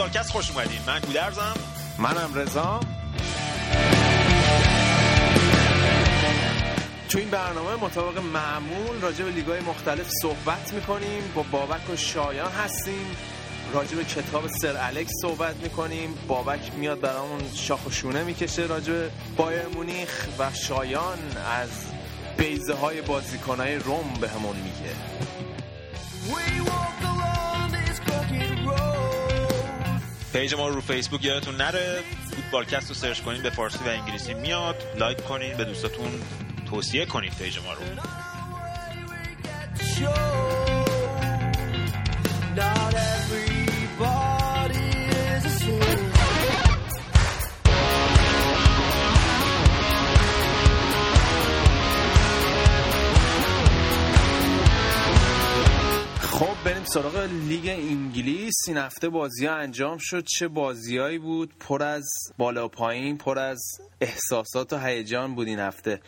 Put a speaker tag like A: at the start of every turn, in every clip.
A: فوتبالکست خوش اومدین. من گودرزم.
B: منم رضا. تو این برنامه مطابق معمول راجع به لیگای مختلف صحبت می‌کنیم. با بابک و شایان هستیم. راجع به کتاب سر الکس صحبت می‌کنیم. بابک میاد برامون شاخ و شونه می‌کشه راجع به بایر مونیخ و شایان از بیزه های بازیکنهای روم به همون میگه
A: page ما رو فیسبوک یادتون نره. فوتبالکست رو سرچ کنین به فارسی و انگلیسی میاد. like کنین به دوستاتون توصیه کنید page ما رو.
B: خب بریم سراغ لیگ انگلیس. این هفته بازی ها انجام شد. چه بازیایی بود؟ پر از بالا و پایین پر از احساسات و هیجان بود این هفته.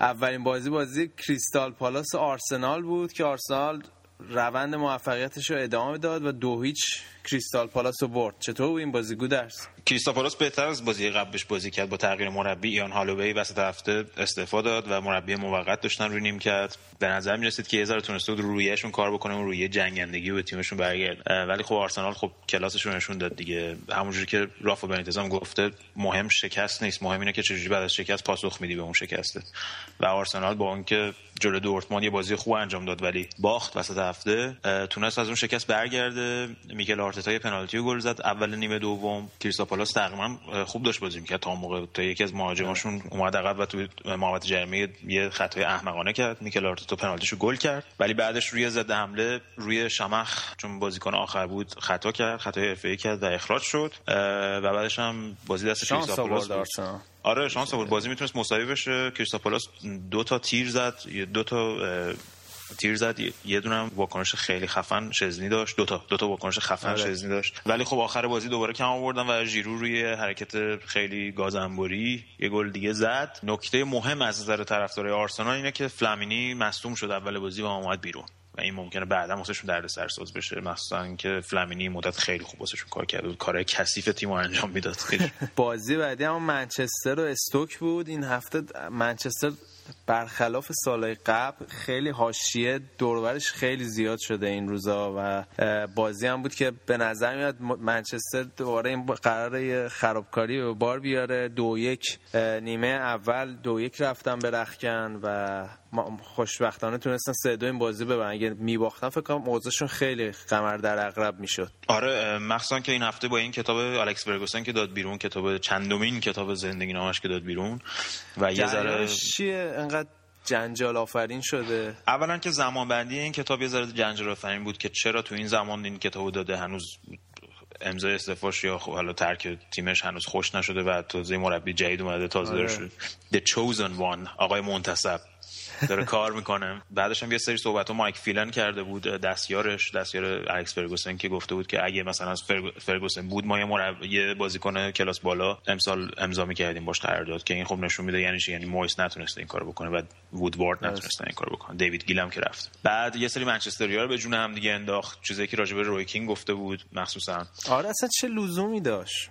B: اولین بازی بازی کریستال پالاس آرسنال بود که آرسنال روند موفقیتش رو ادامه داد و دو هیچ کریستال پالاس رو برد. چطور این بازی گودرس
A: کریستاپالاس بهتر از بازی قبلش بازی کرد. با تغییر مربی ایان هالووی وسط هفته استعفا داد و مربی موقت داشتن روی نیم کرد. به نظر می رسید که یه ذره تونسته بود رویشون کار بکنه و روی جنگندگی و تیمشون برگرد. ولی خب آرسنال خب کلاسش رو نشون داد دیگه. همونجوری که رافا بنیتز هم گفته مهم شکست نیست. مهم اینه که چجوری بعد از شکست پاسخ میدی به اون شکسته و آرسنال با اینکه جلو دورتموند یه بازی خوب انجام داد ولی باخت وسط هفته تونست از اون شکست برگرده. میکل آرتتا پنالتی گل زد. اول نیمه دوم کریستاپالاس تقریبا خوب داشت بازی می‌کرد. تا موقع تا یکی از مهاجماشون اومد عقب و تو محوطه جریمه یه خطای احمقانه کرد. میکل آرتتا پنالتیشو گل کرد. ولی بعدش روی ضد حمله روی شمخ چون بازیکن آخر بود خطا کرد خطای حرفه‌ای کرد و اخراج شد. و بعدش هم بازی دست کریستاپالاس آره شانس آورد. بازی می‌تونست مساوی بشه. کریستاپالاس دو تا تیر زد. دو تا تیر زد. یه دونه واکنش خیلی خفن شزنی داشت. دو تا دو تا واکنش خفن آره. شزنی داشت. ولی خب آخر بازی دوباره کم آوردن و ژیرو روی حرکت خیلی گازنبوری یه گل دیگه زد. نکته مهم از نظر طرفدارای آرسنال اینه که فلامینی مصدوم شد. اول بازی و اومد بیرون. و این ممکنه بعدا واسهشون درد سرساز بشه. مخصوصا که فلامینی مدت خیلی خوب واسهشون کار کرده بود کارهای کثیف تیم انجام می‌داد.
B: بازی بعدی هم منچستر و استوک بود. این هفته منچستر برخلاف سالهای قبل خیلی حاشیه دورورش خیلی زیاد شده این روزا و بازی هم بود که به نظر میاد منچستر دوباره این قرار خرابکاری به بار بیاره. دو یک نیمه اول دو یک رفتن به رخکن و خوشبختانه تونستن سه دو این بازی ببرن. اگه میباختن فکر کنم موضوعشون خیلی قمر در اقرب می‌شد.
A: آره مخصوصا که این هفته با این کتاب الکس فرگوسن که داد بیرون کتاب چندمین کتاب زندگی نامش که داد بیرون و یه ذره
B: چیه؟ انقدر جنجال آفرین شده.
A: اولا که زمان بندی این کتاب یه ذره جنجال آفرین بود که چرا تو این زمان این کتابو داده هنوز امضای استفاش یا خب حالا ترک تیمش هنوز خوش نشده و تازه مربی جدید اومده تازه آره. شده The Chosen One آقای منتصب. داره کار می‌کنه. بعدش هم یه سری صحبت ها مایک فیلن کرده بود دستیارش دستیار الکس فرگوسن که گفته بود که اگه مثلا از فرگوسن بود ما یه, مرب... یه بازیکن کلاس بالا امسال امضا می‌کردیم باش قرارداد که این خب نشون میده یعنی چی؟ یعنی مویس نتونسته این کارو بکنه و وودوارد نتونسته این کارو بکنه. دیوید گیلم که رفت. بعد یه سری منچستریا رو به جون هم دیگه انداخت. چیزی که راجبه روی کینگ گفته بود مخصوصا.
B: آره اصلا چه لزومی داشت؟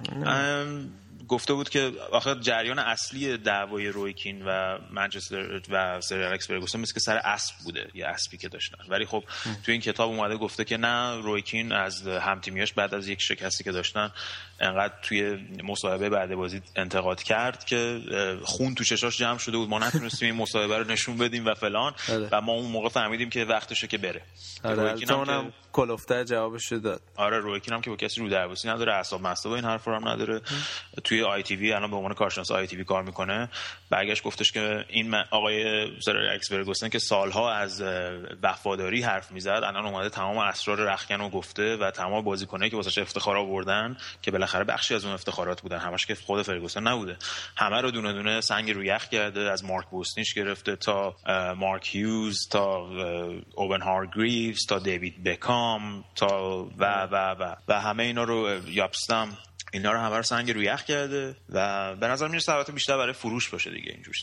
A: گفته بود که آخر جریان اصلی دعوای رویکین و منچستر و سر الکس فرگوسن مثل که سر اسب بوده یه اسبی که داشتن. ولی خب تو این کتاب اومده گفته که نه رویکین از همتیمیاش بعد از یک شکستی که داشتن انقدر توی مصاحبه بعد بازی انتقاد کرد که خون تو چشاش جمع شده بود. ما نتونستیم این مصاحبه رو نشون بدیم و فلان. آره. و ما اون موقع فهمیدیم که وقتشه که بره.
B: آره هم کلوفتر جوابش داد.
A: آره رویکین هم که با کسی رو دربوسی نداره اعصاب مصاب این حرفا هم نداره. توی آی تی وی الان به عنوان کارشناس آی تی وی کار می‌کنه. برگشت گفتش که این آقای سر برگوسن که سالها از وفاداری حرف می‌زد الان اومده تمام اسرار رخکن رو گفته و تمام بازیکنایی که واسش افتخار آوردن که بالاخره بخشی از اون افتخارات بودن. همش که خود فرگوسن نبوده. همه رو دونه دونه سنگ رو یخ کرده از مارک بوستنیش گرفته تا مارک هیوز تا اوون هارگریوز تا دیوید بکام. تا و و و. و همه اینا رو یابستم اینا رو همه رو سنگ رو یخ کرده و به نظر میاد البته بیشتر برای فروش باشه دیگه اینجور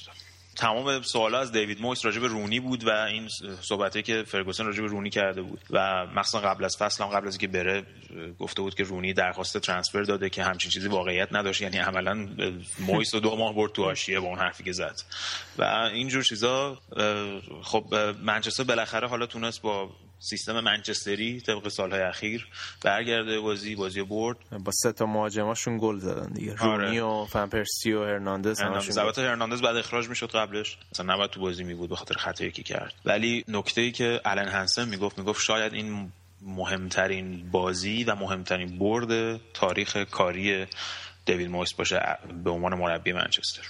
A: تمام سوالا از دیوید مویس راجع به رونی بود و این صحبتی که فرگوسن راجع به رونی کرده بود. و مخصوصا قبل از فصل هم قبل از اینکه بره گفته بود که رونی درخواست ترانسفر داده که همچین چیزی واقعیت نداشت. یعنی عملا مویس دو ماه برد تو حاشیه با اون حرفی که زد. و اینجور چیزا خب منچستر بالاخره حالا تونست با سیستم منچستری طبق سالهای اخیر برگرده بازی بازی برد.
B: با سه تا مهاجماشون گل زدن دیگه. آره. رونی و فنپرسی و هرناندز
A: البته هرناندز بعد اخراج می‌شد قبلش. مثلا نباید تو بازی میبود به خاطر خطایی که کرد. ولی نکته ای که الان هنسن می‌گفت می‌گفت شاید این مهمترین بازی و مهمترین برد تاریخ کاری دیوید مویس باشه به عنوان مربی منچستر.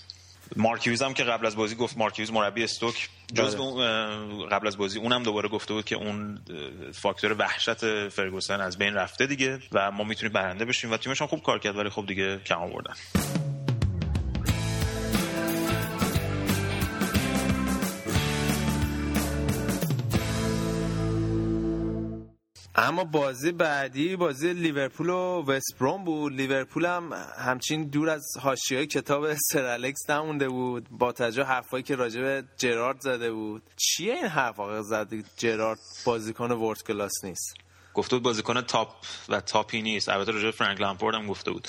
A: مارک هیوز هم که قبل از بازی گفت مارک هیوز مربی استوک جز بله. قبل از بازی اونم دوباره گفته بود که اون فاکتور وحشت فرگوسن از بین رفته دیگه و ما می‌تونیم برنده بشیم و تیمش هم خوب کار کرد ولی خب دیگه کم آوردن
B: اما بازی بعدی بازی لیورپول و وستبروم بود. لیورپول هم همچین دور از حاشیه کتاب سر الکس نمونده بود. با توجه حرفایی که راجع جرارد زده بود. چیه این حرف آقا زده؟ جرارد بازیکن world class نیست.
A: گفته بود بازیکن top top ی نیست. البته راجع فرانک لمپارد هم گفته بود.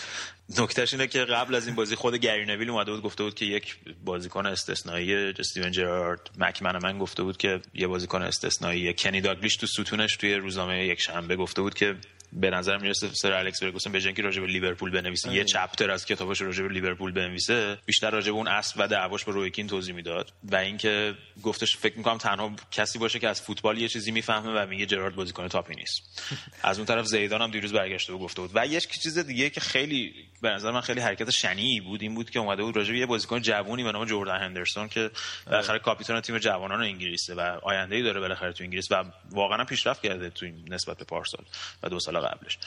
A: نکتهش اینه که قبل از این بازی خود گری نویل اومده بود گفته بود که یک بازیکن استثنایی استیون جرارد مک‌منمن گفته بود که یه بازیکن استثنایی کنی داگلیش تو ستونش توی روزنامه یک شنبه گفته بود که به نظر می‌رسه سر الکس فرگوسن به جنکی راجع به لیورپول بنویسه یه چپتر از کتابش راجع به لیورپول بنویسه بیشتر راجع به اون اصل و دعواش با رویکین توضیح می‌داد و اینکه گفتش فکر می‌کنم تنها کسی باشه که از فوتبال یه چیزی می‌فهمه و میگه جرارد بازیکن تاپی نیست. از اون طرف زیدان هم دیروز برگشته و گفته بود. و یه چیز دیگه که خیلی به نظر من خیلی حرکت شنیعی بود این بود که اومده بود راجع به یه بازیکن جوونی به نام جردن هندرسون که بالاخره کاپیتان تیم جوانان انگلیسه و آینده ای داره بالاخره تو انگلیس و واقعا پیشرفت کرده تو نسبت به پارسال و دو سال قبلش.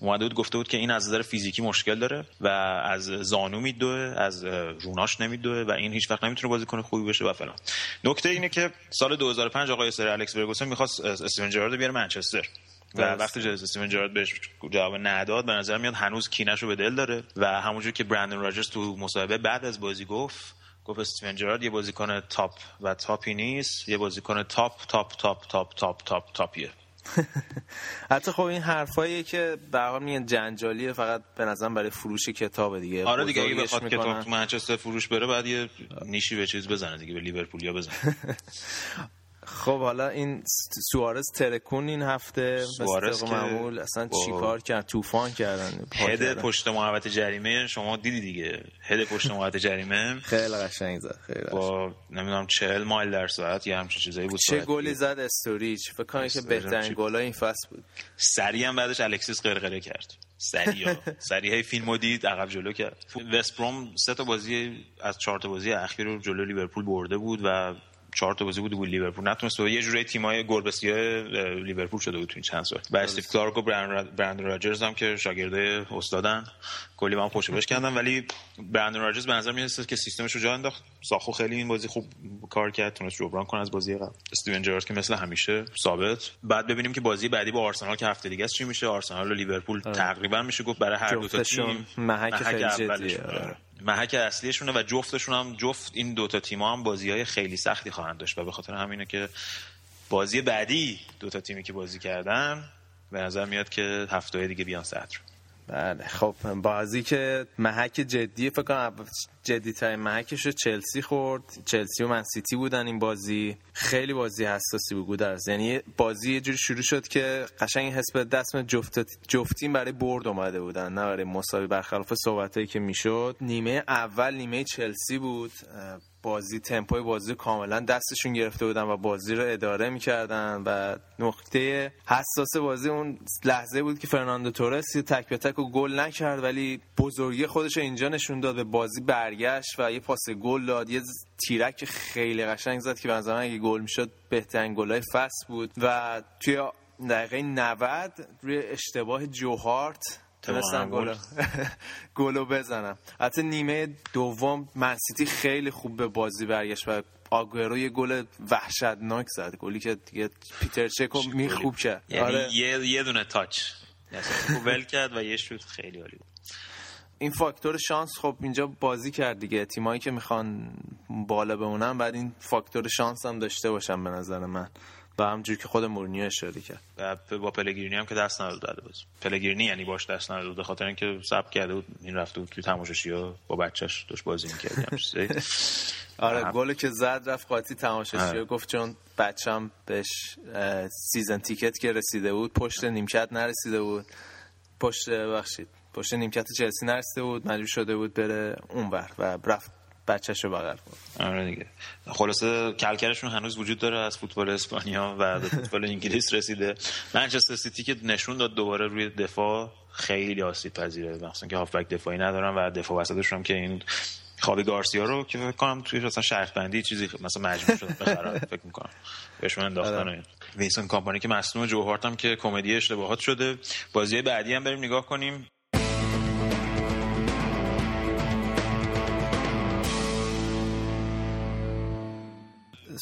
A: اومده بود گفته بود که این از نظر فیزیکی مشکل داره و از زانو میدوه از روناش نمیدوه و این هیچ وقت نمی‌تونه بازیکن خوبی بشه و فلان. نکته اینه که سال 2005 آقای سر الکس فرگوسن می‌خواست استیون جرارد بیاره منچستر. و وقتی جلسه استیون جرارد بهش جواب نداد به نظر میاد هنوز کینش رو به دل داره و همونجور که برندن راجرز تو مصاحبه بعد از بازی گفت گفت استیون جرارد یه بازیکن تاپ و top ی نیست یه بازیکن top top top top top top top یه
B: حتی خب این حرفایی که به حال میگن جنجالیه فقط به نظرم برای فروش کتاب دیگه.
A: آره دیگه اگه بخواد کتاب تو منچستر فروش بره بعد یه نیشی به چیز بزنه دیگه به لیورپول یا بزنه.
B: خب حالا این سوارز ترکوند این هفته سوارز معمول. اصلا چیکار کرد؟ طوفان کردن
A: هد پشت محوطه جریمه شما دیدی دیگه. هد پشت محوطه جریمه.
B: خیلی قشنگ زد خیلی
A: با نمی‌دونم 40 مایل در ساعت یا همچین چیزایی بود
B: چه گلی زد استوریج؟ فکر کنم که بهترین گل این فصل بود.
A: سری هم بعدش الکسیس قرقره کرد. سری سری های فیلمو دید عقب جلو کرد. وست بروم سه تا بازی از چهار تا بازی اخیر رو جلو لیورپول برده بود و چهار تا بازی بود بود لیورپول. نتونست یه جوری تیمای گربسی لیورپول شده بود تو این چند سال. و استیو کلارک و برندن راجرز هم که شاگرده استادن. کلی با هم خوشبش کردن ولی برندن راجرز به نظر میاد که سیستمش رو جا انداخت. ساخو خیلی این بازی خوب کار کرد تونست جبران کنه از بازی قبل. استیون جرارد که مثل همیشه ثابت. بعد ببینیم که بازی بعدی با آرسنال که هفته دیگه است چی میشه. آرسنال و لیورپول آره. تقریبا میشه گفت برای هر دو تا تیم
B: محک خیلی جدیه.
A: محک اصلیشونه و جفتشون هم جفت این دوتا تیما هم بازی های خیلی سختی خواهند داشت و به خاطر همینه که بازی بعدی دوتا تیمی که بازی کردن به نظر میاد که هفته دیگه بیان صدر
B: بله خب بازی که محک جدی فکر کنم جدی محکش رو چلسی خورد. چلسی و من سیتی بودن این بازی. خیلی بازی حساسی بود از یعنی بازی یه جوری شروع شد که قشنگ حس به دست جفت جفتیم برای برد اومده بودن نه برای مساوی برخلاف صحبتایی که می‌شد. نیمه اول نیمه چلسی بود. بازی تمپوی بازی کاملا دستشون گرفته بودن و بازی رو اداره می‌کردن و نقطه حساس بازی اون لحظه بود که فرناندو تورس تک به تک و گل نکرد ولی بزرگی خودش اینجا نشون داد به بازی برگشت و یه پاس گل داد یه تیرک خیلی قشنگ زد که به اگه گل می‌شد بهترین گلای فصل بود. و توی دقیقه 90 روی اشتباه جوهارت تونستن گل گلو. بزنم. حتی نیمه دوم منسیتی خیلی خوب به بازی برگشت و آگورو یه گل وحشتناک زد. گلی که دیگه پیتر چکو میخوب کرد.
A: یعنی آره. یه یه دونه تاچ. ول کرد و یه شوت خیلی عالی بود.
B: این فاکتور شانس خب اینجا بازی کرد دیگه. تیمایی که می‌خوان بالا بمونن بعد این فاکتور شانس هم داشته باشن به نظر من. و همجور که خود مورینیو اشاره کرد.
A: و با پلگرینی هم که دست نداد باز. پلگرینی یعنی باش دست نداد به خاطر اینکه ساب کرده بود این رفته بود توی تماشاشی‌ها با بچهش داشت بازی می‌کرد
B: آره گل که زد رفت قاطی تماشاچیا آره. گفت چون بچم بهش season ticket که رسیده بود پشت نیمکت نرسیده بود. پشت ببخشید پشت نیمکت چلسی نرسیده بود مجبور شده بود بره اونور و رفت بچه‌شو بغل
A: کنه آره دیگه. خلاصه کلکلشون هنوز وجود داره از فوتبال اسپانیا و به فوتبال انگلیس رسیده. منچستر سیتی که نشون داد دوباره روی دفاع خیلی آسیب پذیره مثلا که هافبک دفاعی ندارن و دفاع وسطشون هم که این خاوی گارسیا رو که فکر کنم توی مثلا شرط بندی چیزی مثلا مجبور شد بخرن فکر می‌کنم. بهشون انداختن آره. ویسن کامپانی که مصنوع جوهارت هم که کمدی اشتباهات شده. بازی بعدی هم بریم نگاه کنیم.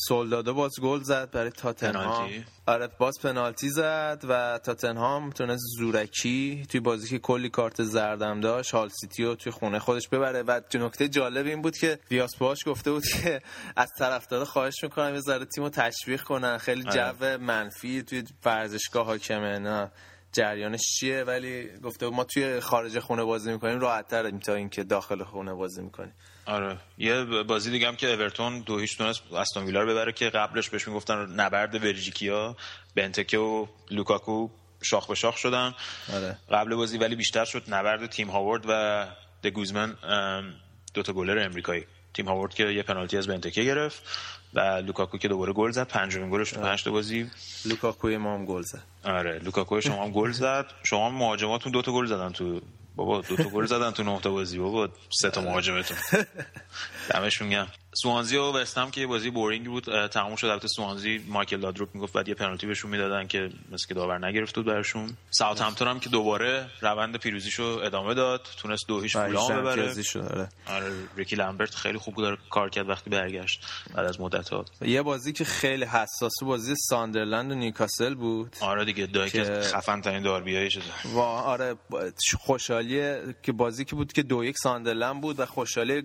B: سولدادو باز گل زد برای تاتنهام. آره باز پنالتی زد و تاتنهام تونست زورکی توی بازی که کلی کارت زردم داشت هال سیتی رو توی خونه خودش ببره. و نکته جالب این بود که ویاس باش گفته بود که از طرفدارا خواهش می‌کنم یه ذره تیمو تشویق کنن. خیلی آره. جو منفی توی ورزشگاه حاکمه. نه جریانش چیه؟ ولی گفته ما توی خارج خونه بازی می‌کنیم راحت تر تا اینکه داخل خونه بازی می‌کنیم.
A: آره. یه بازی دیگه هم که اورتون دو هیچ تونست استون ویلا رو ببره که قبلش بهش می‌گفتن نبرد بلژیکیا بنتکه و لوکاکو شاخ به شاخ شدن. آره. قبل بازی ولی بیشتر شد نبرد تیم هاورد و دگوزمن دو تا گلر امریکایی. تیم هاورد که یه پنالتی از بنتکه گرفت و لوکاکو که دوباره گل زد. پنجمین گلش تو پنج تا بازی.
B: لوکاکو ما هم گل زد.
A: آره. لوکاکو شما هم گل زد. شما مهاجماتون دو تا گل زدن تو بابا دو تا گل زدن تو نه تا بازی بابا سه تا مهاجمتون. دمشون گرم. سوانزی و وستهم که یه بازی boring بود تموم شد. البته سوانزی مایکل لادروپ می‌گفت بعد یه پنالتی بهشون می‌دادن که مثل که داور نگرفت بود براشون. ساوت همتون هم که دوباره روند پیروزیشو ادامه داد. تونست دو هیچ فولام ببره. آره. آره ریکی لامبرت خیلی خوب بود. کار کرد وقتی برگشت بعد از مدت ها
B: یه بازی که خیلی حساس بازی ساندرلند و نیوکاسل بود.
A: آره دیگه داربی که خفن ترین داربیای شده
B: و آره خوشحالی که بازی که بود که دو یک ساندرلند بود و خوشحالی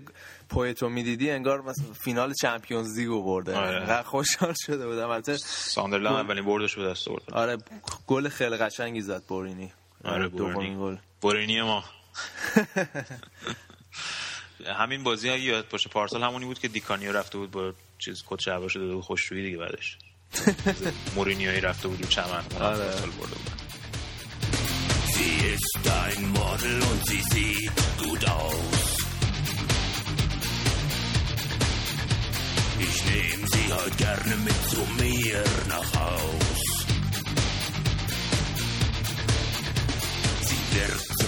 B: پویتو می‌دیدی انگار مثلا فینال Champions League و برده. آره. خوشحال شده بودم. البته
A: ساندرلند اولین بردش به دست آورد.
B: آره گل خیلی قشنگی زد بورینی.
A: آره بورینی. گل. بورینی ما. همین بازی اگه یاد باشه پارسال همونی بود که دیکانیو رفته بود با چیز کد شعبا شده بود خوشرویی دیگه بعدش. مورینیوی رفته بود چمن آره. برده بود. Sie ist ein Model und sie sieht gut aus. Ich nehm sie heute gerne mit zu mir nach Haus.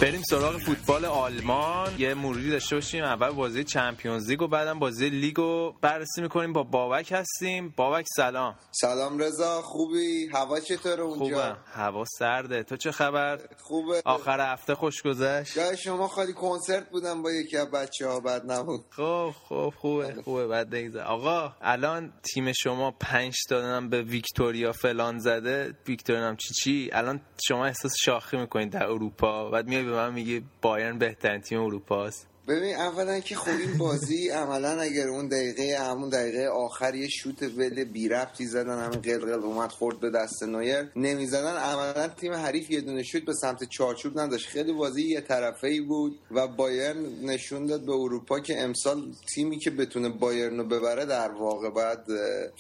B: بریم سراغ فوتبال آلمان. یه موردی داشته باشیم. اول بازی چمپیونز لیگ و بعدم بازی لیگ رو بررسی می‌کنیم. با بابک هستیم. بابک سلام.
C: سلام رضا. خوبی؟ هوا چطوره اونجا؟ خوبه.
B: هوا سرده. تو چه خبر؟
C: خوبه.
B: آخر هفته خوش گذشت.
C: جای شما خالی کنسرت بودم با یکی از بچه ها بعد نبود.
B: خب خب خوبه خوبه. بعد نگذر آقا الان تیم شما پنج دادنم به ویکتوریا فلان زده. ویکتوریا چی چی؟ الان شما احساس شاخی می‌کنید در اروپا. بعد میای به من میگی بایرن بهترین تیم اروپا است
C: ببین اولا که خب این بازی عملا اگر اون دقیقه همون دقیقه آخر یه شوت ول بی ربطی زدن همین قلقل اومد خورد به دست نویر. نمی‌زدن عملا تیم حریف یه دونه شوت به سمت چارچوب نداشت. خیلی بازی یه طرفه ای بود و بایرن نشون داد به اروپا که امسال تیمی که بتونه بایرن رو ببره در واقع باید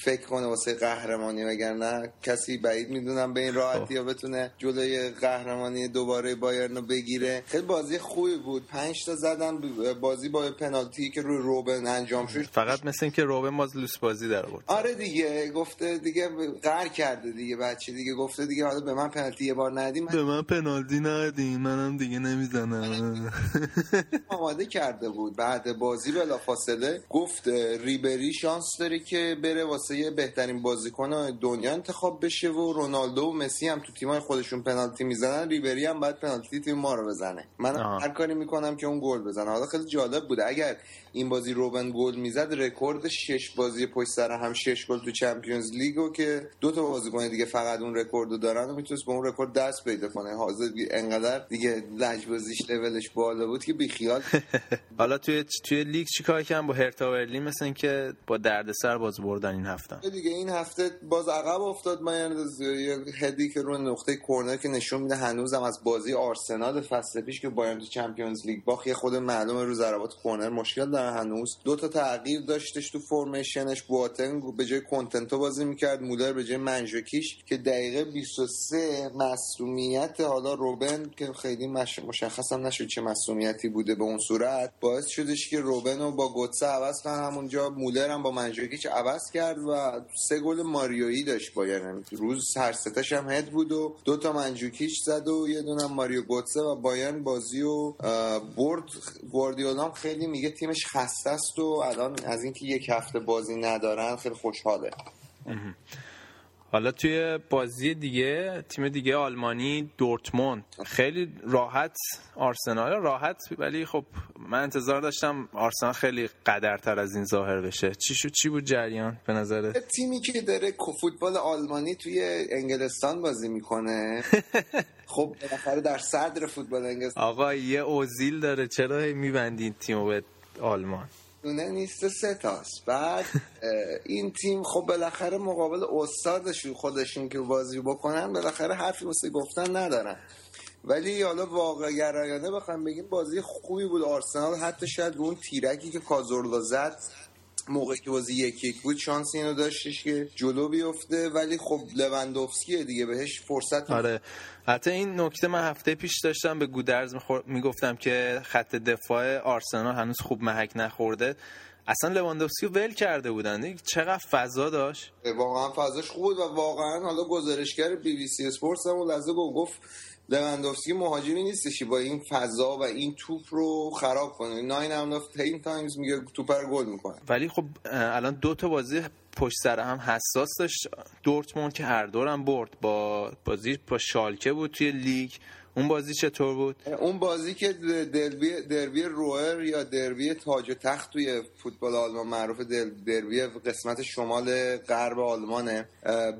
C: فکر کنه واسه قهرمانی وگرنه کسی بعید می‌دونم به این راحتی یا بتونه جلوی قهرمانی دوباره بایرن رو بگیره. خیلی بازی خوبی بود. 5 تا زدن بازی با پنالتی که روی روبن انجام شد.
B: فقط مثل اینکه روبن ماز لوس بازی در آورد.
C: آره دیگه گفته دیگه قهر کرده دیگه بچه دیگه. گفته دیگه حالا به من پنالتی یه بار ندیم
B: به من پنالتی ندیم منم دیگه نمی‌زنم.
C: آماده کرده بود. بعد بازی بلا فاصله گفت ریبری شانس داره که بره واسه یه بهترین بازیکن دنیا انتخاب بشه و رونالدو و مسی هم تو تیمای خودشون پنالتی می‌زنن. ریبری هم بعد پنالتی تیم ما رو بزنه. من هر کاری می‌کنم که اون گل بزنه. حالا خیلی جالب بوده. اگر این بازی روبن گل می‌زد رکورد شش بازی پشت سر هم شش گل تو Champions League و که دو تا بازیکن دیگه فقط اون رکورد دارن و می‌تونست به اون رکورد دست پیدا کنه. حاضر انقدر دیگه لجبازیش لولش بالا بود که بیخیال.
B: حالا توی توی لیگ چیکار کردن؟ با هرتا برلین مثل اینکه با دردسر باز بردن این هفته.
C: دیگه این هفته باز عقب افتاد من هدی که رو نقطه کورنر که نشون میده هنوزم از بازی آرسنال فصل پیش که بایرن تو چمپیونز لیگ باخت. یه خود معلومه رو ضربات کورنر مشکل داره هنوز. دو تا تغییر داشتش تو فرمیشنش بواتنگ به جای کنتنتو بازی می‌کرد. مولر به جای منجوکیش که دقیقه 23 مسئولیت حالا روبن که خیلی مش... مشخص هم نشد چه مسئولیتی بوده به اون صورت. باعث شدش که روبن رو با گوتسه عوض کنن. همونجا مولر هم با منجوکیچ عوض کرد و سه گل ماریویی داشت بایرن. روز هر ستاش هم هد بود و دو تا منجوکیچ زد و یه دونه ماریو گوتسه و بایرن بازی و برد گواردیولا خیلی میگه تیمش خسته است و الان از اینکه یک هفته بازی ندارن خیلی خوشحاله.
B: حالا توی بازی دیگه تیم دیگه آلمانی دورتموند. خیلی راحت آرسنال راحت ولی خب من انتظار داشتم آرسنال خیلی قدرتر از این ظاهر بشه. چی شد؟ چی بود جریان به نظر
C: تیمی که داره فوتبال آلمانی توی انگلستان بازی می‌کنه. خب بالاخره در صدر فوتبال انگلستان.
B: آقا یه اوزیل داره. چرا میبندین تیمو به آلمان؟
C: دونه نیست سه تاست. بعد این تیم خب بالاخره مقابل استادشون خودشون که بازی بکنن بالاخره حرفی واسه گفتن ندارن. ولی حالا واقع گرایانه بخوام بگیم بازی خوبی بود. آرسنال حتی شاید اون تیرکی که کازورلا زد موقعی که بازی یک یک بود شانس اینو داشتش که جلو بیفته ولی خب لواندوفسکیه دیگه بهش فرصت
B: آره. حتی این نکته من هفته پیش داشتم به گودرز می‌گفتم که خط دفاع آرسنال هنوز خوب محک نخورده. اصلا لواندوفسکی ول کرده بودن. چقدر فضا داشت؟
C: واقعا فضاش خوب بود و واقعا حالا گزارشگر بی بی سی اسپورتس هم لحظه گفت لواندوفسکی مهاجمی نیستشی با این فضا و این توپ رو خراب کنه. nine out of ten times میگه توپ رو گل می‌کنه.
B: ولی خب الان دو تا بازی پشت سر هم حساس داشت. دورتموند که هر دورم برد با بازی با شالکه بود توی لیگ. اون بازی چطور بود؟
C: اون بازی که دربی دربی روئر یا دربی تاج و تخت توی فوتبال آلمان معروف دربی قسمت شمال غرب آلمانه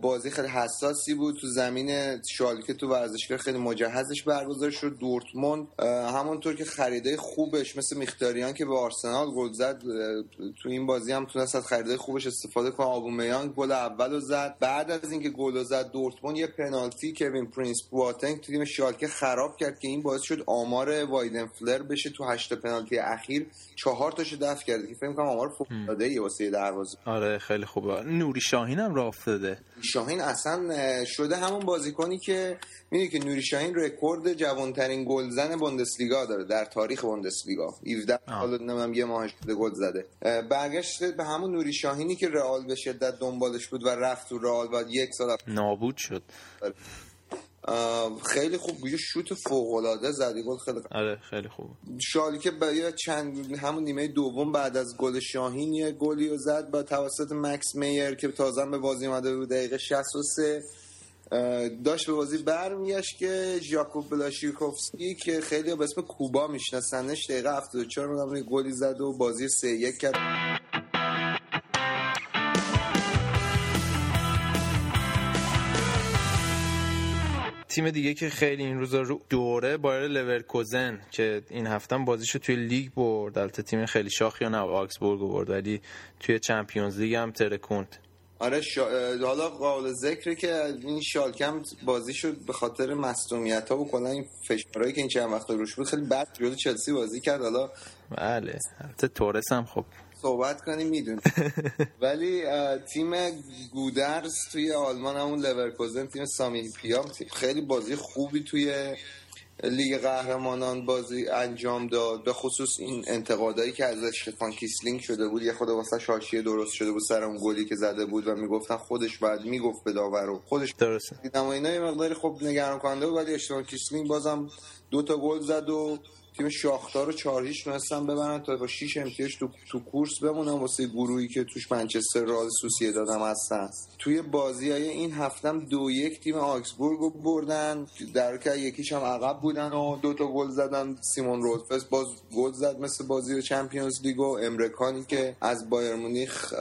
C: بازی خیلی حساسی بود. تو زمین شالکه تو ورزشگاه خیلی مجهزش برگزار شد. دورتموند همونطور که خرید خوبش مثل مخیتاریان که به آرسنال گل زد تو این بازی هم تونست از خرید خوبش استفاده کنه. اوبامیانگ گل اولو زد. بعد از اینکه گل زد دورتموند یه پنالتی کوین پرینس بواتنگ تو تیم شالکه خراب کرد که این باعث شد آمار وایدن‌فلر بشه تو هشت پنالتی اخیر. چهار تاشو دفع کرده. که فکر کنم آمار فوق العاده ای واسه دروازه.
B: آره خیلی خوبه. نوری شاهین هم راه افتاده.
C: شاهین اصلا شده همون بازیکنی که می‌دونی که نوری شاهین رکورد جوانترین گلزن بوندسلیگا داره در تاریخ بوندسلیگا. 17 سال نمی‌دونم یه ماه شده گل زده. برگشت به همون نوری شاهینی که رئال به شدت دنبالش بود و رفت تو رئال و یک سال
B: نابود شد.
C: خیلی خوب. یه شوت فوق العاده زدی. گل خیلی
B: آره خیلی خوب.
C: شالی که با چند همون نیمه دوم بعد از گل شاهین یه گلی رو زد با توسط مکس میر که تازه به بازی اومده بود دقیقه 63 داشت به بازی برمیگشت که ژاکوب بلاشیکوفسکی که خیلی به اسم کوبا میشناسنش دقیقه 74 مدام گلی زد و بازی 3 1 کرد.
B: تیم دیگه که خیلی این روزا رو دوره بایر لورکوزن که این هفته بازیشو توی لیگ برد. البته تیم خیلی شاخی نه آکسبورگ برد ولی توی Champions League هم ترکوند.
C: آره شا... حالا قابل ذکره که این شالکم بازی شد به خاطر مصدومیت ها و کلا این فشارهایی که این چند وقت روش بود خیلی بد جلو چلسی بازی کرد. حالا
B: بله البته تورس هم خب
C: صحبت کنیم می‌دونی ولی تیم گودرز توی آلمان همون لورکوزن تیم سامی پیام خیلی بازی خوبی توی لیگ قهرمانان بازی انجام داد. به خصوص این انتقادایی که از شفان کیسلینگ شده بود یه خود واسه شاشیه درست شده بود سر اون گلی که زده بود و می‌گفتن خودش بعد می‌گفت به داور خودش
B: درست
C: اینا یه مقداری خب نگران کننده بود ولی اشتباه کیسلینگ بازم دو تا گل زد و تیم شاختار رو 4 هیچ تونستن ببرن تا با 6 امتیاز تو, تو کورس بمونن واسه گروهی که توش منچستر رال سوسیه دادم هستن. توی بازی های این هفتم دو یک تیم آکسبورگ رو بردن. در که یکیش هم عقب بودن و دو تا گل زدن. سیمون رودفس باز گل زد مثل بازی چمپیونز لیگ و امریکانی که از بایر مونیخ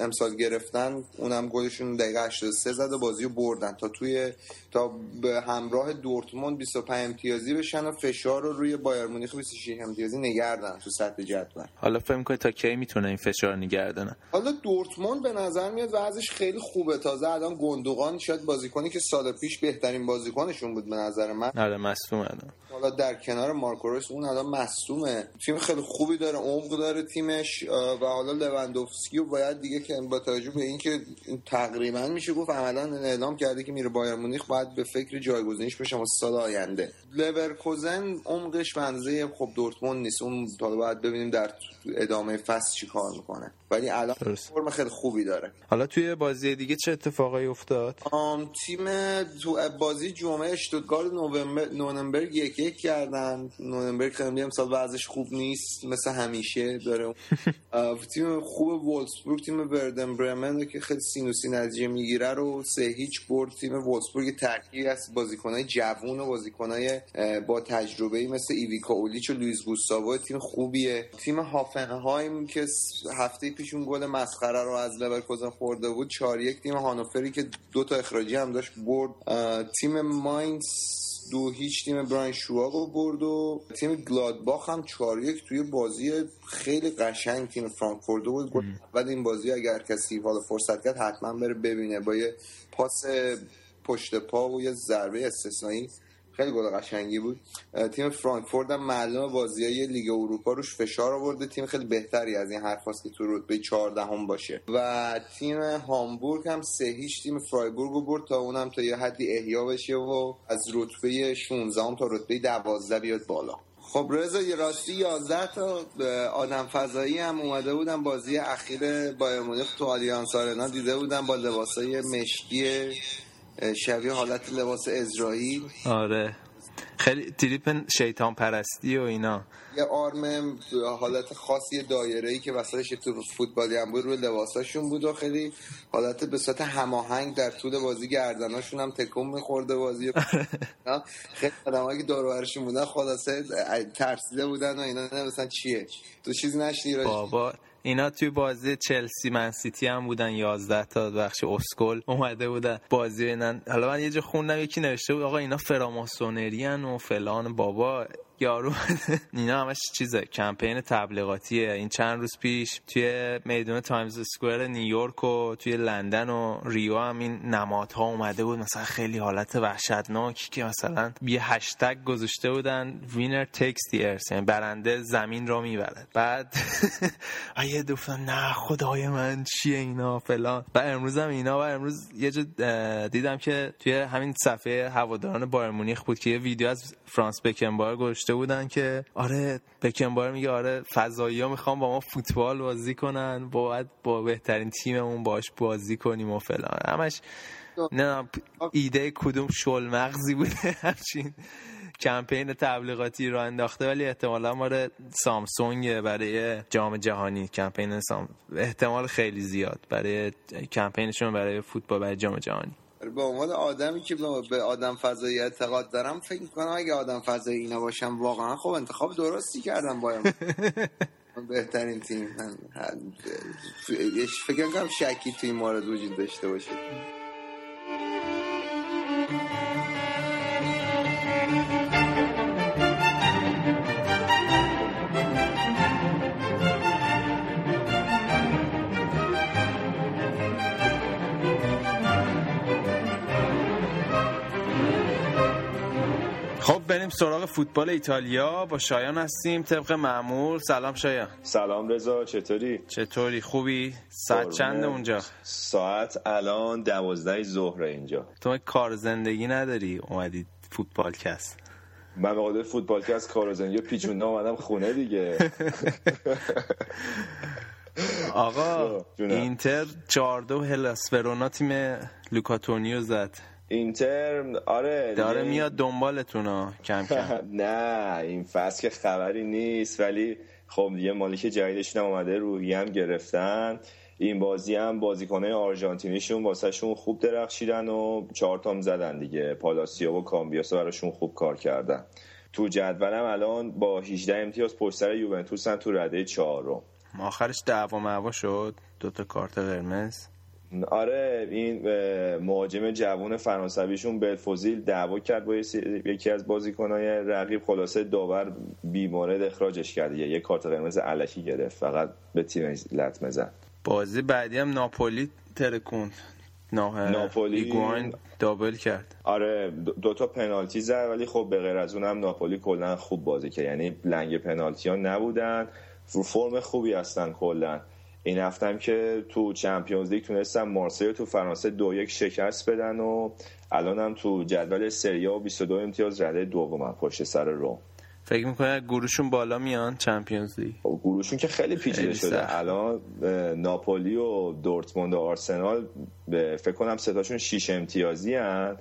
C: امسال گرفتن. اونم گلشون دقیقه 83 زد و بازی رو بردن. تا توی تا به همراه دورتموند 25 امتیازی بشن و فشار رو روی بایر مونیخ 26 امتیازی نگردن تو سطح جدول.
B: حالا فکر می‌کنی تا کی می‌تونه این فشار نگردنه؟
C: حالا دورتموند به نظر میاد وضعش خیلی خوبه. تازه الان گندوقان شاید بازیکنی که سال پیش بهترین بازیکنشون بود به نظر من.
B: آره مصدومه
C: حالا در کنار مارکوروس اون الان مصدومه. تیم خیلی خوبی داره عمق داره تیمش و حالا لوندوفسکی و باید دیگه که با توجه به اینکه تقریبا میشه گفت عملا اعلام کرده که میره بایر مونیخ باید به فکر جایگزینش بشه واسه سال آینده. لورکوزن عمقش بنزه خب دورتموند نیست. اون حالا باید ببینیم در ادامه فصل چی کار می‌کنه. ولی الان فرم خیلی خوبی داره.
B: حالا توی بازی دیگه چه اتفاقایی افتاد؟
C: تیم تو بازی جمعه اشتوتگارت نوننبرگ یک یک کردن. نوننبرگ خیلی امسال وضعش خوب نیست. مثل همیشه داره. تیم خوب وولسبورگ تیم وردن برمن که خیلی سینوسی نتیجه می‌گیره رو سه هیچ برد. تیم وولسبورگ ترکیبی از بازیکنای جوون و بازیکنای با تجربه مثل ایویکا اولیچ و لوئیس گوستاوو تیم خوبیه. تیم هوفنهایم که هفته پیش اون گل مسخره رو از لورکوزن خورده بود 4 یک تیم هانوفری که دو تا اخراجی هم داشت برد. تیم ماینز دو هیچ تیم براونشوایگو برد و تیم گلادباخ هم 4 یک توی بازی خیلی قشنگ تیم فرانکفورت بود. گل بعد این بازی اگر کسی حالا فرصت کرد حتما بره ببینه. با یه پاس پشت پا و یه ضربه استثنایی خیلی گل قشنگی بود. تیم فرانکفورت هم معلومه بازی های لیگ اروپا روش فشار آورده. تیم خیلی بهتری از این حرفاست که تو رتبه 14 هم باشه. و تیم هامبورگ هم سه هیچ تیم فرایبورگ رو برد تا اونم تا یه حدی احیا بشه و از رتبه 16 هم تا رتبه 12 بیاد بالا. خب رضا یه راستی 11 تا آدم فضایی هم اومده بودن. بازی اخیر بایر مونیخ تو آلیانس آرنا دیده بودن با لباسای مشکی شبیه حالت لباس اسرائیل
B: آره. خیلی تریپ شیطان پرستی و اینا.
C: یه آرم حالت خاصی دایره ای که وسطش تو فوتبالی هم بود روی لباساشون بود و خیلی حالت به صورت هماهنگ در طول بازی گردناشون هم تکون میخورده بازی. خیلی آدمایی که دور برشون بودن خلاصه ترسیده بودن و اینا نمیستن چیه. تو چیزی نشنی
B: بابا. اینا توی بازی چلسی من سیتی هم بودن 11 تا بخش اسکل اومده بودن. بازی اینا. حالا من یه جا خوندم یکی نوشته بود آقا اینا فراماسونری و فلان. بابا یارو اینا همش چیزه. کمپین تبلیغاتیه. این چند روز پیش توی میدون تایمز اسکوئر نیویورک و توی لندن و ریو هم این نمادها اومده بود. مثلا خیلی حالت وحشتناکی که مثلا یه هشتگ گذاشته بودن. winner takes the earth یعنی برنده زمین را می‌برد. بعد یه دوستان نه خدای من چیه اینا؟ فلان. و امروز هم اینا. و امروز یه جا دیدم که توی همین صفحه هواداران بایر مونیخ بود که یه ویدیو از فرانس بکنبار گذاشته بودن که آره بکنبار میگه آره فضایی ها می‌خوام با ما فوتبال بازی کنن باید با بهترین تیممون باش بازی کنیم و فلان. همش نه ایده کدوم شل مغزی بوده؟ همچین کمپین تبلیغاتی رو انداخته ولی احتمالا ماره سامسونگ برای جام جهانی. کمپین سام احتمال خیلی زیاد برای کمپینشون برای فوتبال برای جام جهانی.
C: به عنوان آدمی که به آدم فضایی اعتقاد دارم فکر می‌کنم اگه آدم فضایی اینا باشم واقعا خب انتخاب درستی کردم بایم بهترین تیم. فکر کنم شکی توی این مورد وجود داشته باشه.
B: سراغ فوتبال ایتالیا. با شایان هستیم طبق معمول. سلام شایان.
D: سلام رضا چطوری؟
B: چطوری؟ خوبی؟ ساعت چنده اونجا؟
D: ساعت الان دوازده ظهر اینجا.
B: تو کار زندگی نداری؟ اومدی فوتبال کست
D: من به فوتبال کست کار زندگی پیچونده اومدم خونه دیگه.
B: آقا اینتر 4 دو هلاس ورونا تیم لوکا تونیو زد.
D: اینتر آره
B: داره میاد دنبالتون کم کم.
D: نه این فصل که خبری نیست ولی خب یه مالک جدیدشون هم اومده روحی هم گرفتن. این بازی هم بازیکنه آرژانتینیشون واسهشون خوب درخشیدن و چهار تام زدن دیگه. پالاسیا و کامبیاسا براشون خوب کار کردن. تو جدولم الان با 18 امتیاز پشت سر یوونتوس تو رده چهارم.
B: آخرش دعوا معوا شد؟ دوتا کارت قرمز.
D: آره این مهاجم جوان فرانسویشون بلفوزیل دعوا کرد با یکی از بازیکنهای رقیب. خلاصه داور بیمارد اخراجش کرد. یه کارت قرمز علکی گرفت. فقط به تیم لطمه زد
B: بازی بعدی هم ناپولی ترکوند. ناپولی. ایگوان دابل کرد.
D: آره دو تا پنالتی زد ولی خب به غیر از اونم ناپولی کلا خوب بازی کرد. یعنی لنگ پنالتی ها نبودن فرم خوبی هستن کلا. این هفتم که تو چمپیونز لیگ تونستن مارسی تو فرانسه دو یک شکست بدن و الان هم تو جدول سریا و 22 امتیاز رده دوم پشت سر روم
B: فکر می‌کنه گروشون بالا میان چمپیونز لیگ؟
D: خب، گروشون که خیلی پیچیده شده. الان ناپولی و دورتموند و آرسنال فکر کنم ستاشون شیش امتیازی هن.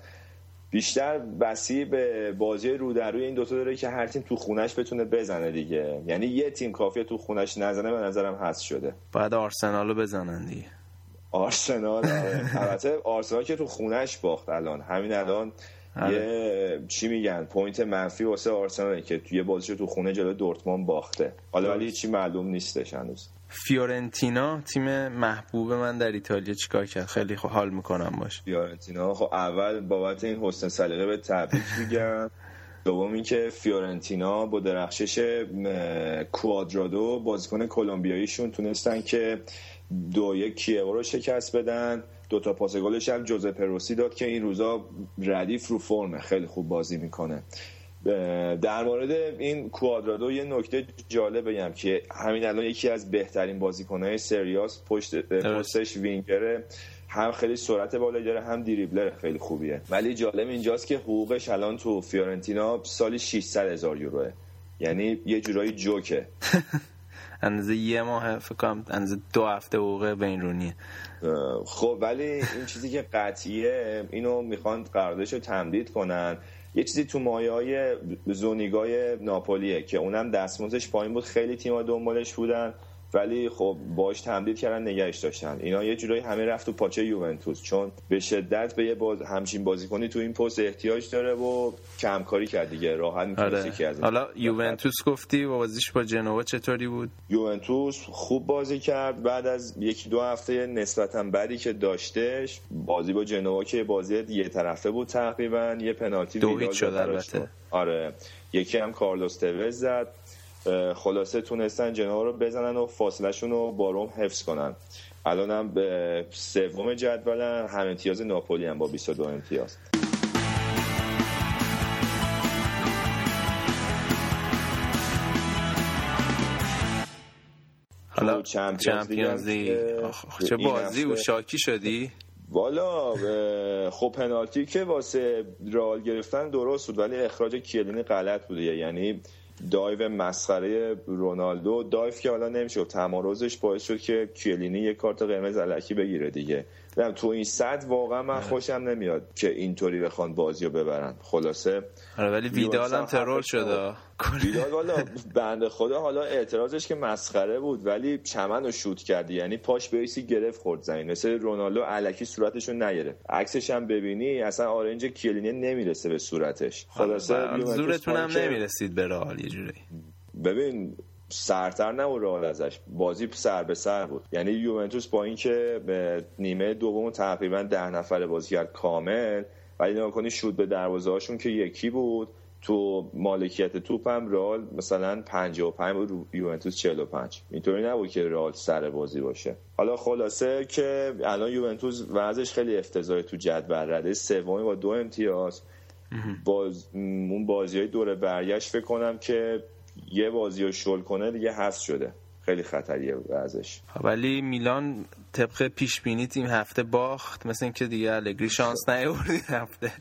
D: بیشتر بسی به بازی رو در روی این دوتا داره که هر تیم تو خونش بتونه بزنه دیگه. یعنی یه تیم کافیه تو خونش نزنه به نظرم هست شده.
B: بعد آرسنال رو بزنن دیگه.
D: آرسنال آره. البته آرسنال که تو خونش باخت الان. همین الان آره. یه چی میگن point منفی واسه آرسنال که توی بازیشو تو خونه جلو دورتموند باخته. حالا ولی چی معلوم نیستش هنوز.
B: فیورنتینا تیم محبوب من در ایتالیا چیکار کرد؟ خیلی خوب حال می‌کنم باش.
D: فیورنتینا خب اول بابت این حسن سلیقه به تبریک میگم. دوم اینکه فیورنتینا با درخشش کوادرادو بازیکن کلمبیاییشون تونستن که دو یک کیه‌وو رو شکست بدن دو تا پاس گلش هم جوزپه روسی داد که این روزا ردیف رو فرمه خیلی خوب بازی می‌کنه در مورد این کوادرادو یه نکته جالب بگم که همین الان یکی از بهترین بازیکنهای سری آس پستش وینگره. هم خیلی سرعت بالایی داره هم dribbler خیلی خوبیه. ولی جالب اینجاست که حقوقش الان تو فیورنتینا سالی 600 هزار یوروه. یعنی یه جورایی جوکه.
B: اندازه یه ماه فکر کنم اندازه دو هفته حقوق بینرونیه
D: خب ولی این چیزی که قطعیه اینو می‌خوان قراردادش رو تمدید کنن. یه چیزی تو مایه های زونیگای ناپولیه که اونم دستمزدش پایین بود. خیلی تیم‌ها دنبالش بودن. ولی خب باش تمدید کردن نگهش داشتن. اینا یه جورایی همه رفت تو پاچه یوونتوس. چون به شدت به یه باز همچین بازیکنی تو این پست احتیاج داره و کمکاری کرد دیگه. راحت آره.
B: حالا یوونتوس گفتی و بازیش با جنوا چطوری بود؟
D: یوونتوس خوب بازی کرد. بعد از یکی دو هفته نسبتا بدی که داشتش بازی با جنوا که بازی یه طرفه بود تقریبا یه پنالتی
B: ویدال شد البته.
D: آره. یکی هم کارلوس توز زد. خلاصه تونستن جنوا رو بزنن و فاصلهشون رو با روم حفظ کنن. الان هم به سوم جدولن هم امتیاز ناپولی هم با 22 امتیاز.
B: حالا چمپیونز لیگ چه بازی و شاکی شدی؟
D: والا خب پنالتی که واسه رال گرفتن درست بود ولی اخراج کیلینی غلط بوده. یعنی دایو مسخره رونالدو دایو که حالا نمیشه تمارزش باعث شد که کیلینی یه کارت قرمز علکی بگیره دیگه. تو این صد واقعا من آره. خوشم نمیاد که اینطوری بخوان بازی رو ببرن. خلاصه
B: آره ولی ویدال هم ترور شده.
D: ویدال والا بنده خدا حالا اعتراضش که مسخره بود ولی چمن رو شوت کردی. یعنی پاش بیسی گرفت خورد زمین. مثل رونالدو علکی صورتشو نگرفت. عکسش هم ببینی اصلا آرنج کیلینی نمی‌رسه به صورتش.
B: خلاصه زورتون هم نمی‌رسید به رئال یه جوری.
D: ببین سرتر نبود رئال ازش. بازی سر به سر بود. یعنی یوونتوس با اینکه به نیمه دوم تقریبا ده نفر بازی کرد کامل ولی نگاه کنی شود به دروازه هاشون که یکی بود تو مالکیت توپ هم رئال مثلا 55 بود یوونتوس 45 اینطوری نبود که رئال سر بازی باشه. حالا خلاصه که الان یوونتوس وضعش خیلی افتضاحی تو جدول. رده سومی با دو امتیاز. باز اون بازی های دوره برگشت فکر کنم که یه بازی رو شل کنه دیگه هست شده. خیلی خطریه ازش.
B: ولی میلان طبق پیش بینیت این هفته باخت مثل اینکه دیگه الگری شانس نیاورد این هفته.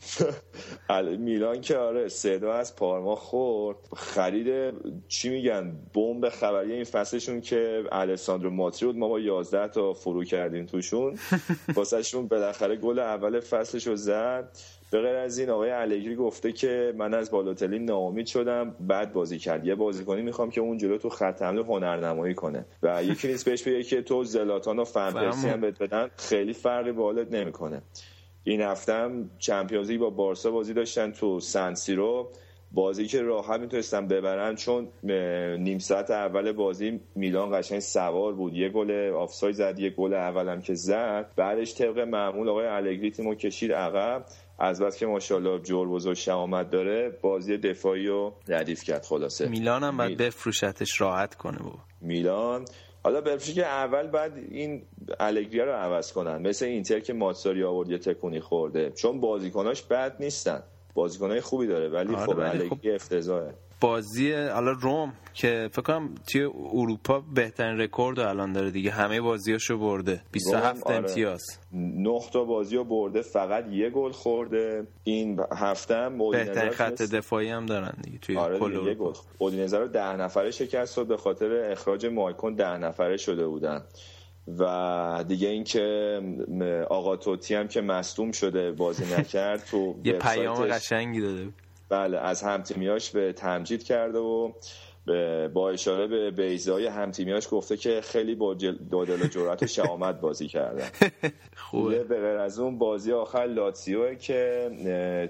D: میلان که آره سه از پارما خورد. خرید چی میگن؟ بمب خبری این فصلشون که الساندرو ماتری بود. ما با 11 تا فرو کردیم توشون. واسهشون بالاخره گل اول فصلش رو زد. به غیر از این آقای الگری گفته که من از بالوتلی ناامید شدم بعد بازی کرد. یه بازیکنی می‌خوام که اون جلو تو خط حمله هنرنمایی کنه. و یکی نیست بهش بگه که تو زلاتان و فنپرسی هم بهت بدن خیلی فرقی بالت نمی‌کنه. این هفته هم چمپیونزی با بارسا بازی داشتن تو سنسیرو بازی که راحت می‌تونستن ببرن چون نیم ساعت اول بازی میلان قشنگ سوار بود. یه گل آفساید زد یه گل اولم که زد. بعدش طبق معمول آقای الگری تیمو کشید عقب. از بس که ماشاءالله جور بزرگ شهامت داره بازی دفاعی رو ردیف کرد خلاصه.
B: میلان هم باید بفروشتش راحت کنه بود
D: میلان. حالا بفروشی که اول بعد این الگریا رو عوض کنن. مثل اینتر که ماتساری آورد یه تکونی خورده. چون بازیکناش بد نیستن. بازیکنای خوبی داره ولی آره خب الگری خب افتضاحه.
B: بازی حالا روم که فکر کنم توی اروپا بهترین رکورد الان داره دیگه. همه بازیاشو برده. 27 آره. امتیاز.
D: 9 تا بازی رو برده فقط یه گل خورده. این هفته هم
B: بهترین خط دفاعی هم دارن دیگه توی
D: آره کل یه گل اودینزه رو 10 نفره شکست داد به خاطر اخراج مایکون 10 نفره شده بودن. و دیگه اینکه آقا توتی هم که مصدوم شده بازی نکرد تو
B: یه پیام قشنگی داده
D: بله از همتیمیاش به تمجید کرده و با اشاره به بیزای همتیمیاش گفته که خیلی با دادل و جرأت و شهامت بازی کردن. خوبه. به غیر از اون بازی آخر لاتسیو که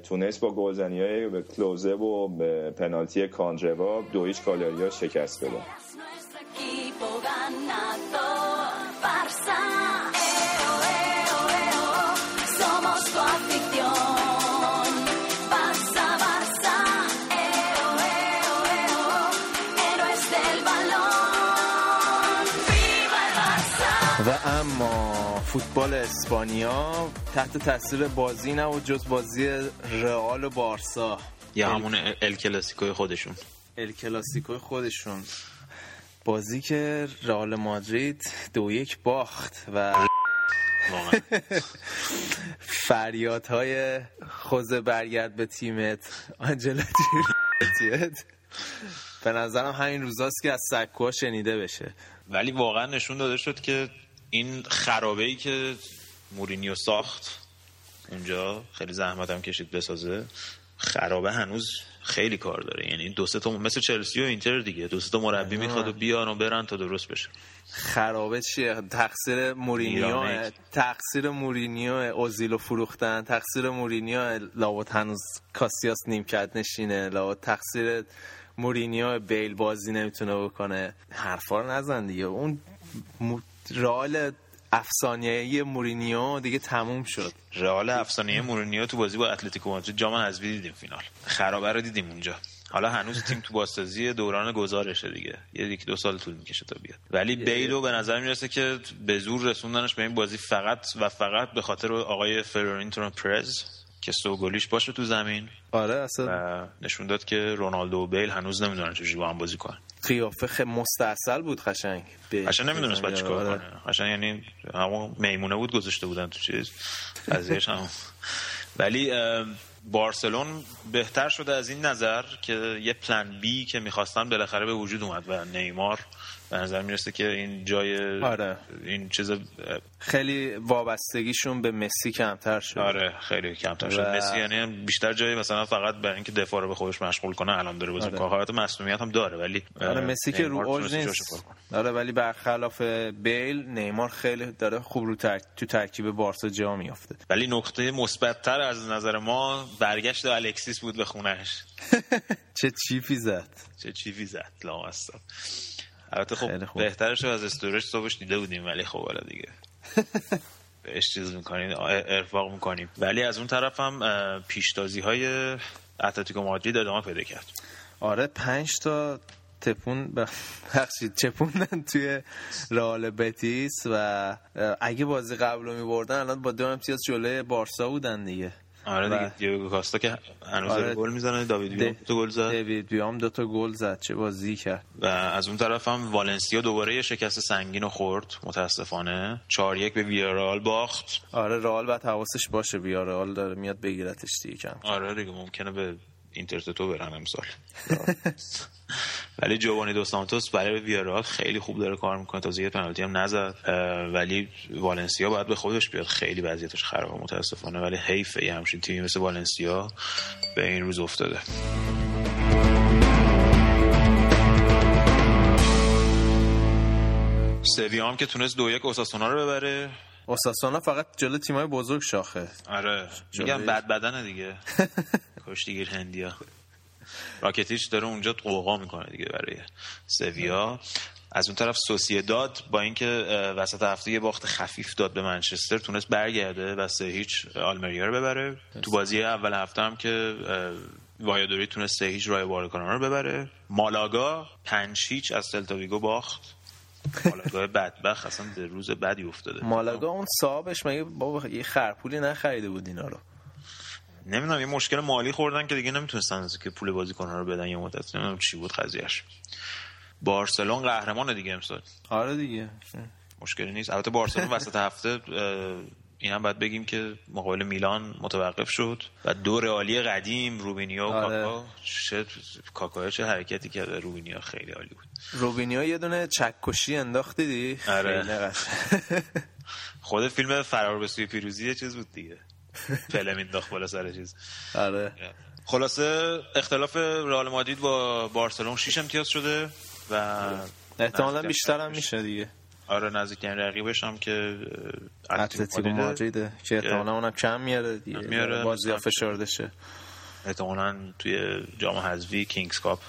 D: تونست با گلزنی های کلوزه و پنالتی کاندروا دویچ کالریا شکست بده.
B: اما فوتبال اسپانیا تحت تاثیر بازی نه و جز بازی رئال و بارسا.
A: یا همون ال کلاسیکوی خودشون.
B: ال کلاسیکوی خودشون. بازی که رئال مادرید دو یک باخت و فریادهای خوزه برگرد به تیمت. آنجلا به نظرم همین روزاست که از سکوها شنیده بشه.
A: ولی واقعا نشون داده شد که این خرابه ای که مورینیو ساخت اونجا خیلی زحمت هم کشید بسازه خرابه هنوز خیلی کار داره. یعنی دو سه تا مثل چلسی و اینتر دیگه. دو سه تا مربی می‌خواد و بیان و برن تا درست بشه.
B: خرابه چیه؟ تقصیر مورینیو تقصیر مورینیو اوزیلو فروختن. تقصیر مورینیو لابد هنوز کاسیاس نیمکت نشینه. لابد تقصیر مورینیو بیل بازی نمی‌تونه بکنه. حرفا رو نزن دیگه. اون رئال افسانه‌ای مورینیو دیگه تموم شد.
A: رئال افسانه‌ای مورینیو تو بازی با اتلتیکو مادرید جام حذفی دیدیم فینال. خرابه رو دیدیم اونجا. حالا هنوز تیم تو بازسازی دوران گذارشه دیگه. یه یکی دو سال طول می‌کشه تا بیاد. ولی بیلو به نظر می‌رسه که به زور رسوندنش به این بازی فقط و فقط به خاطر آقای فلورنتینو پرز که سوگلیش باشه تو زمین.
B: آره اصلا.
A: نشون داد که رونالدو و بیل هنوز نمی‌دونن چجوری با هم بازی کنن.
B: قیافه خیلی مستاصل بود قشنگ.
A: قشنگ نمی‌دونست بعد چیکار آره. کنه. قشنگ یعنی همون میمونه بود گذاشته بودن تو چیز. قضیهش هم. ولی بارسلون بهتر شده از این نظر که یه پلن بی که می‌خواستن بالاخره به وجود اومد و نیمار به نظر می‌رسه که این جای
B: آره.
A: این چیز
B: خیلی وابستگیشون به مسی کمتر شد.
A: آره خیلی کمتر شد. و... مسی یعنی بیشتر جایی مثلا فقط برای اینکه دفاع رو به خودش مشغول کنه الان داره بازی آره. حالت مصونیت هم داره ولی
B: آره مسی که رو اوج نیست. آره ولی برخلاف بیل نیمار خیلی داره خوب رو تر... تو ترکیب بارسا جا میافته.
A: ولی نقطه مثبتتر از نظر ما برگشت الکسیس بود به خونهش
B: چه چیفی زد.
A: چه چیفی زد لامصب. البته خب بهترش از استورش صبحش دیده بودیم ولی خب حالا دیگه. بهش چیز می‌کنیم ارفاق می‌کنیم. ولی از اون طرف هم پیشتازی های اتلتیکو مادرید ادامه پیدا کرد.
B: آره پنج تا تپون بخشید. چپوندن توی رئال بتیس و اگه بازی قبل رو میبردن الان با دو امتیاز جلوی بارسا بودن دیگه.
A: آره دیگه دیگو کاستا که هنوز آره. گل می‌زنه داوید بیام تو گل زد.
B: دیوید بیام دو تا گل زد چه بازی کرد.
A: و از اون طرف هم والنسیا دوباره یه شکست سنگین رو خورد متاسفانه. 4 1 به ویارال باخت.
B: آره رئال بعد حواسش باشه ویارال داره میاد بگیرتش دیگه کم
A: آره دیگه ممکنه به اینترتتو برن امسال. ولی جوانی دو سانتوس برای ویارال خیلی خوب داره کار می‌کنه. تا یه پنالتی هم نزد. ولی والنسیا باید به خودش بیاد. خیلی وضعیتش خرابه متاسفانه. ولی حیفه یه همچین تیمی مثل والنسیا به این روز افتاده. سویا هم که تونست دو یک اوساسونا رو ببره.
B: اوساسونا فقط جلو تیمای بزرگ شاخه.
A: آره. میگم بد بدنه دیگه. کشتیگیر هندیا. راکتیش داره اونجا قوقا می‌کنه دیگه برای سویا. از اون طرف داد با اینکه وسط هفته یه باخت خفیف داد به منچستر تونست برگرده و سه هیچ آلمریا رو ببره. تو بازی اول هفته هم که وایادوری تونست سه هیچ رای بارکانا رو ببره. مالاگا پنج هیچ از سلتاویگو باخت. مالاگا بدبخت اصلا در روز بدی افتاده.
B: مالاگا اون صاحبش مگه بابا یه خرپولی نخریده بود اینا رو؟
A: نمی‌دونم یه مشکل مالی خوردن که دیگه نمی‌تونستن که پول بازیکن‌ها رو بدن یه مدت نمی‌دونم چی بود قضیهش بارسلون قهرمان دیگه امسال.
B: آره دیگه.
A: مشکلی نیست. البته بارسلون وسط هفته این هم باید بگیم که مقابل میلان متوقف شد و دو رئالی قدیم روبینیا و آره. کاکا. چه کاکا چه حرکتی کرده روبینیا خیلی عالی بود.
B: روبینیا یه دونه چکشی انداخت دیدی
A: آره. خود فیلم فرار به سوی پیروزی چیز بود دیگه. فعلا مینداخت بالا سر چیز.
B: آره.
A: خلاصه اختلاف رئال مادرید با بارسلون 6 امتیاز شده و
B: احتمالا بیشتر هم میشه دیگه.
A: آره نزدیکترین رقیبش هم که
B: اتلتیکو مادریده که احتمالا اونم کم میاره دیگه. میاره. بازی ها فشرده شه
A: احتمالا توی جام حذفی King's Cup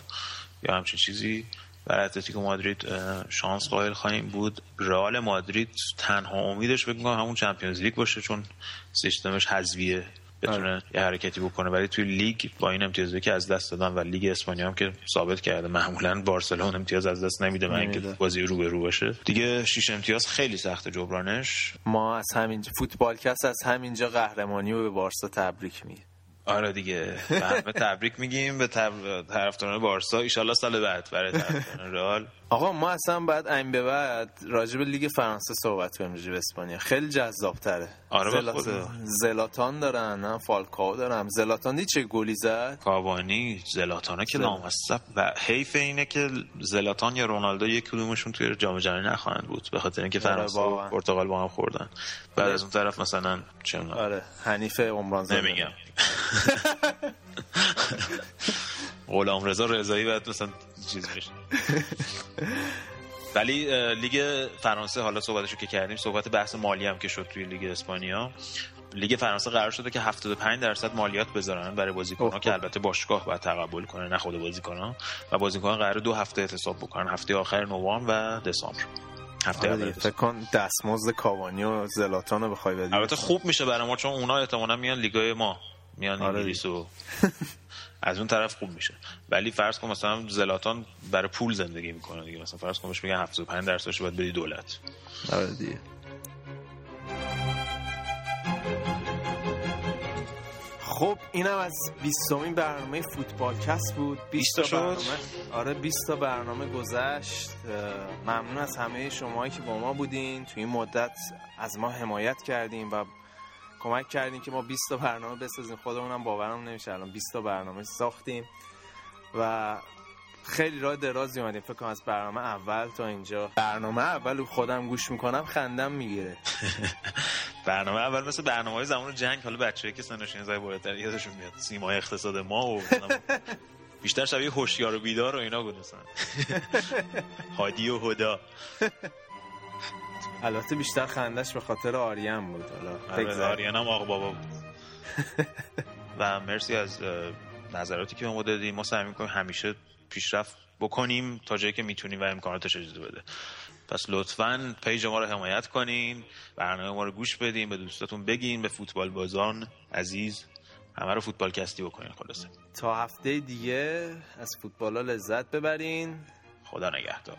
A: یا همچین چیزی. برای اتلتیکو مادرید شانس قائل خواهیم بود. رئال مادرید تنها امیدش بگم همون Champions League باشه چون سیستمش حذفیه. بتونه آره. یه حرکتی بکنه. ولی توی لیگ با این امتیازی که از دست دادن و لیگ اسپانیا هم که ثابت کرده معمولا بارسلون امتیاز از دست نمیده من اینکه بازی رو به رو باشه. دیگه شش امتیاز خیلی سخت جبرانش.
B: ما از همین فوتبال کس از همینجا قهرمانی رو به بارسا تبریک میگه
A: آره دیگه. همه تبریک میگیم. به طرفداران بارسا. ایشالله سال بعد برای طرفداران رئال.
B: آقا ما اصلا بعد این به بعد راجب لیگ فرانسه صحبت کنیم راجب اسپانیا. خیلی جذاب تره
A: آره
B: زلات... زلاتان دارن نه؟ فالکاو دارن. زلاتان چه گلی زد؟
A: کاوانی زلاتان که لامصب و حیف اینه که زلاتان یا رونالدو یک کدومشون توی جام جهانی نخواهند بود به خاطر اینکه آره، فرانسه و پرتغال با هم خوردن. بعد از اون طرف مثلا چه
B: آره حنیف عمران
A: نمیگم. غلام رضا رضایی بعد مثلا چیز بشه. ولی لیگ فرانسه حالا صحبتشو که کردیم صحبت بحث مالی هم که شد توی لیگ اسپانیا. لیگ فرانسه قرار شده که 75 درصد مالیات بذارن برای بازیکن‌ها که البته باشگاه باید تقبل کنه نه خود بازیکن‌ها. و بازیکن‌ها قرار دو هفته اعتصاب بکنن هفته آخر نوامبر و دسامبر.
B: هفته آره فکر کن دستمزد کاوانی و زلاتان رو بخوای بدی.
A: البته خوب میشه برای ما چون اونا احتمالاً میان لیگای ما. میان آره انگلیس و از اون طرف خوب میشه. ولی فرض کن مثلا زلاتان برای پول زندگی می‌کنه دیگه. مثلا فرض کن بهش میگن 75 درصدش باید بدی دولت.
B: آره دیگه. خب اینم از 20 برنامه فوتبال کس بود.
A: 20 تا برنامه.
B: آره 20 تا برنامه گذشت. ممنون از همه شماهایی که با ما بودین. تو این مدت از ما حمایت کردیم و کمک کردیم که ما 20 تا برنامه بسازیم. خودمونم باورم نمیشه الان 20 تا برنامه ساختیم و خیلی راه درازی اومدیم. فکر کنم از برنامه اول تا اینجا. برنامه اول خودم گوش می‌کنم خندم می‌گیره.
A: برنامه اول مثل برنامه های زمان جنگ. حالا بچه‌ای که سنشون زای بالاتر یادشون میاد. سیمای اقتصاد ما و بیشتر شبیه هوشیار و بیدار و اینا بود مثلا هادی و هدا.
B: البته بیشتر خندش به خاطر آریان بود.
A: حالا آره، آریان هم آقا بابا بود. و مرسی از نظراتی که ما دادیم ما سعی می‌کنیم همیشه پیشرفت بکنیم تا جایی که می‌تونیم و امکاناتش اجازه بده. پس لطفا پیج ما رو حمایت کنین برنامه ما رو گوش بدین به دوستاتون بگین به فوتبال بازان عزیز. همه رو فوتبال کستی بکنین خلاصه.
B: تا هفته دیگه از فوتبال ها لذت ببرین.
A: خدا نگهدار.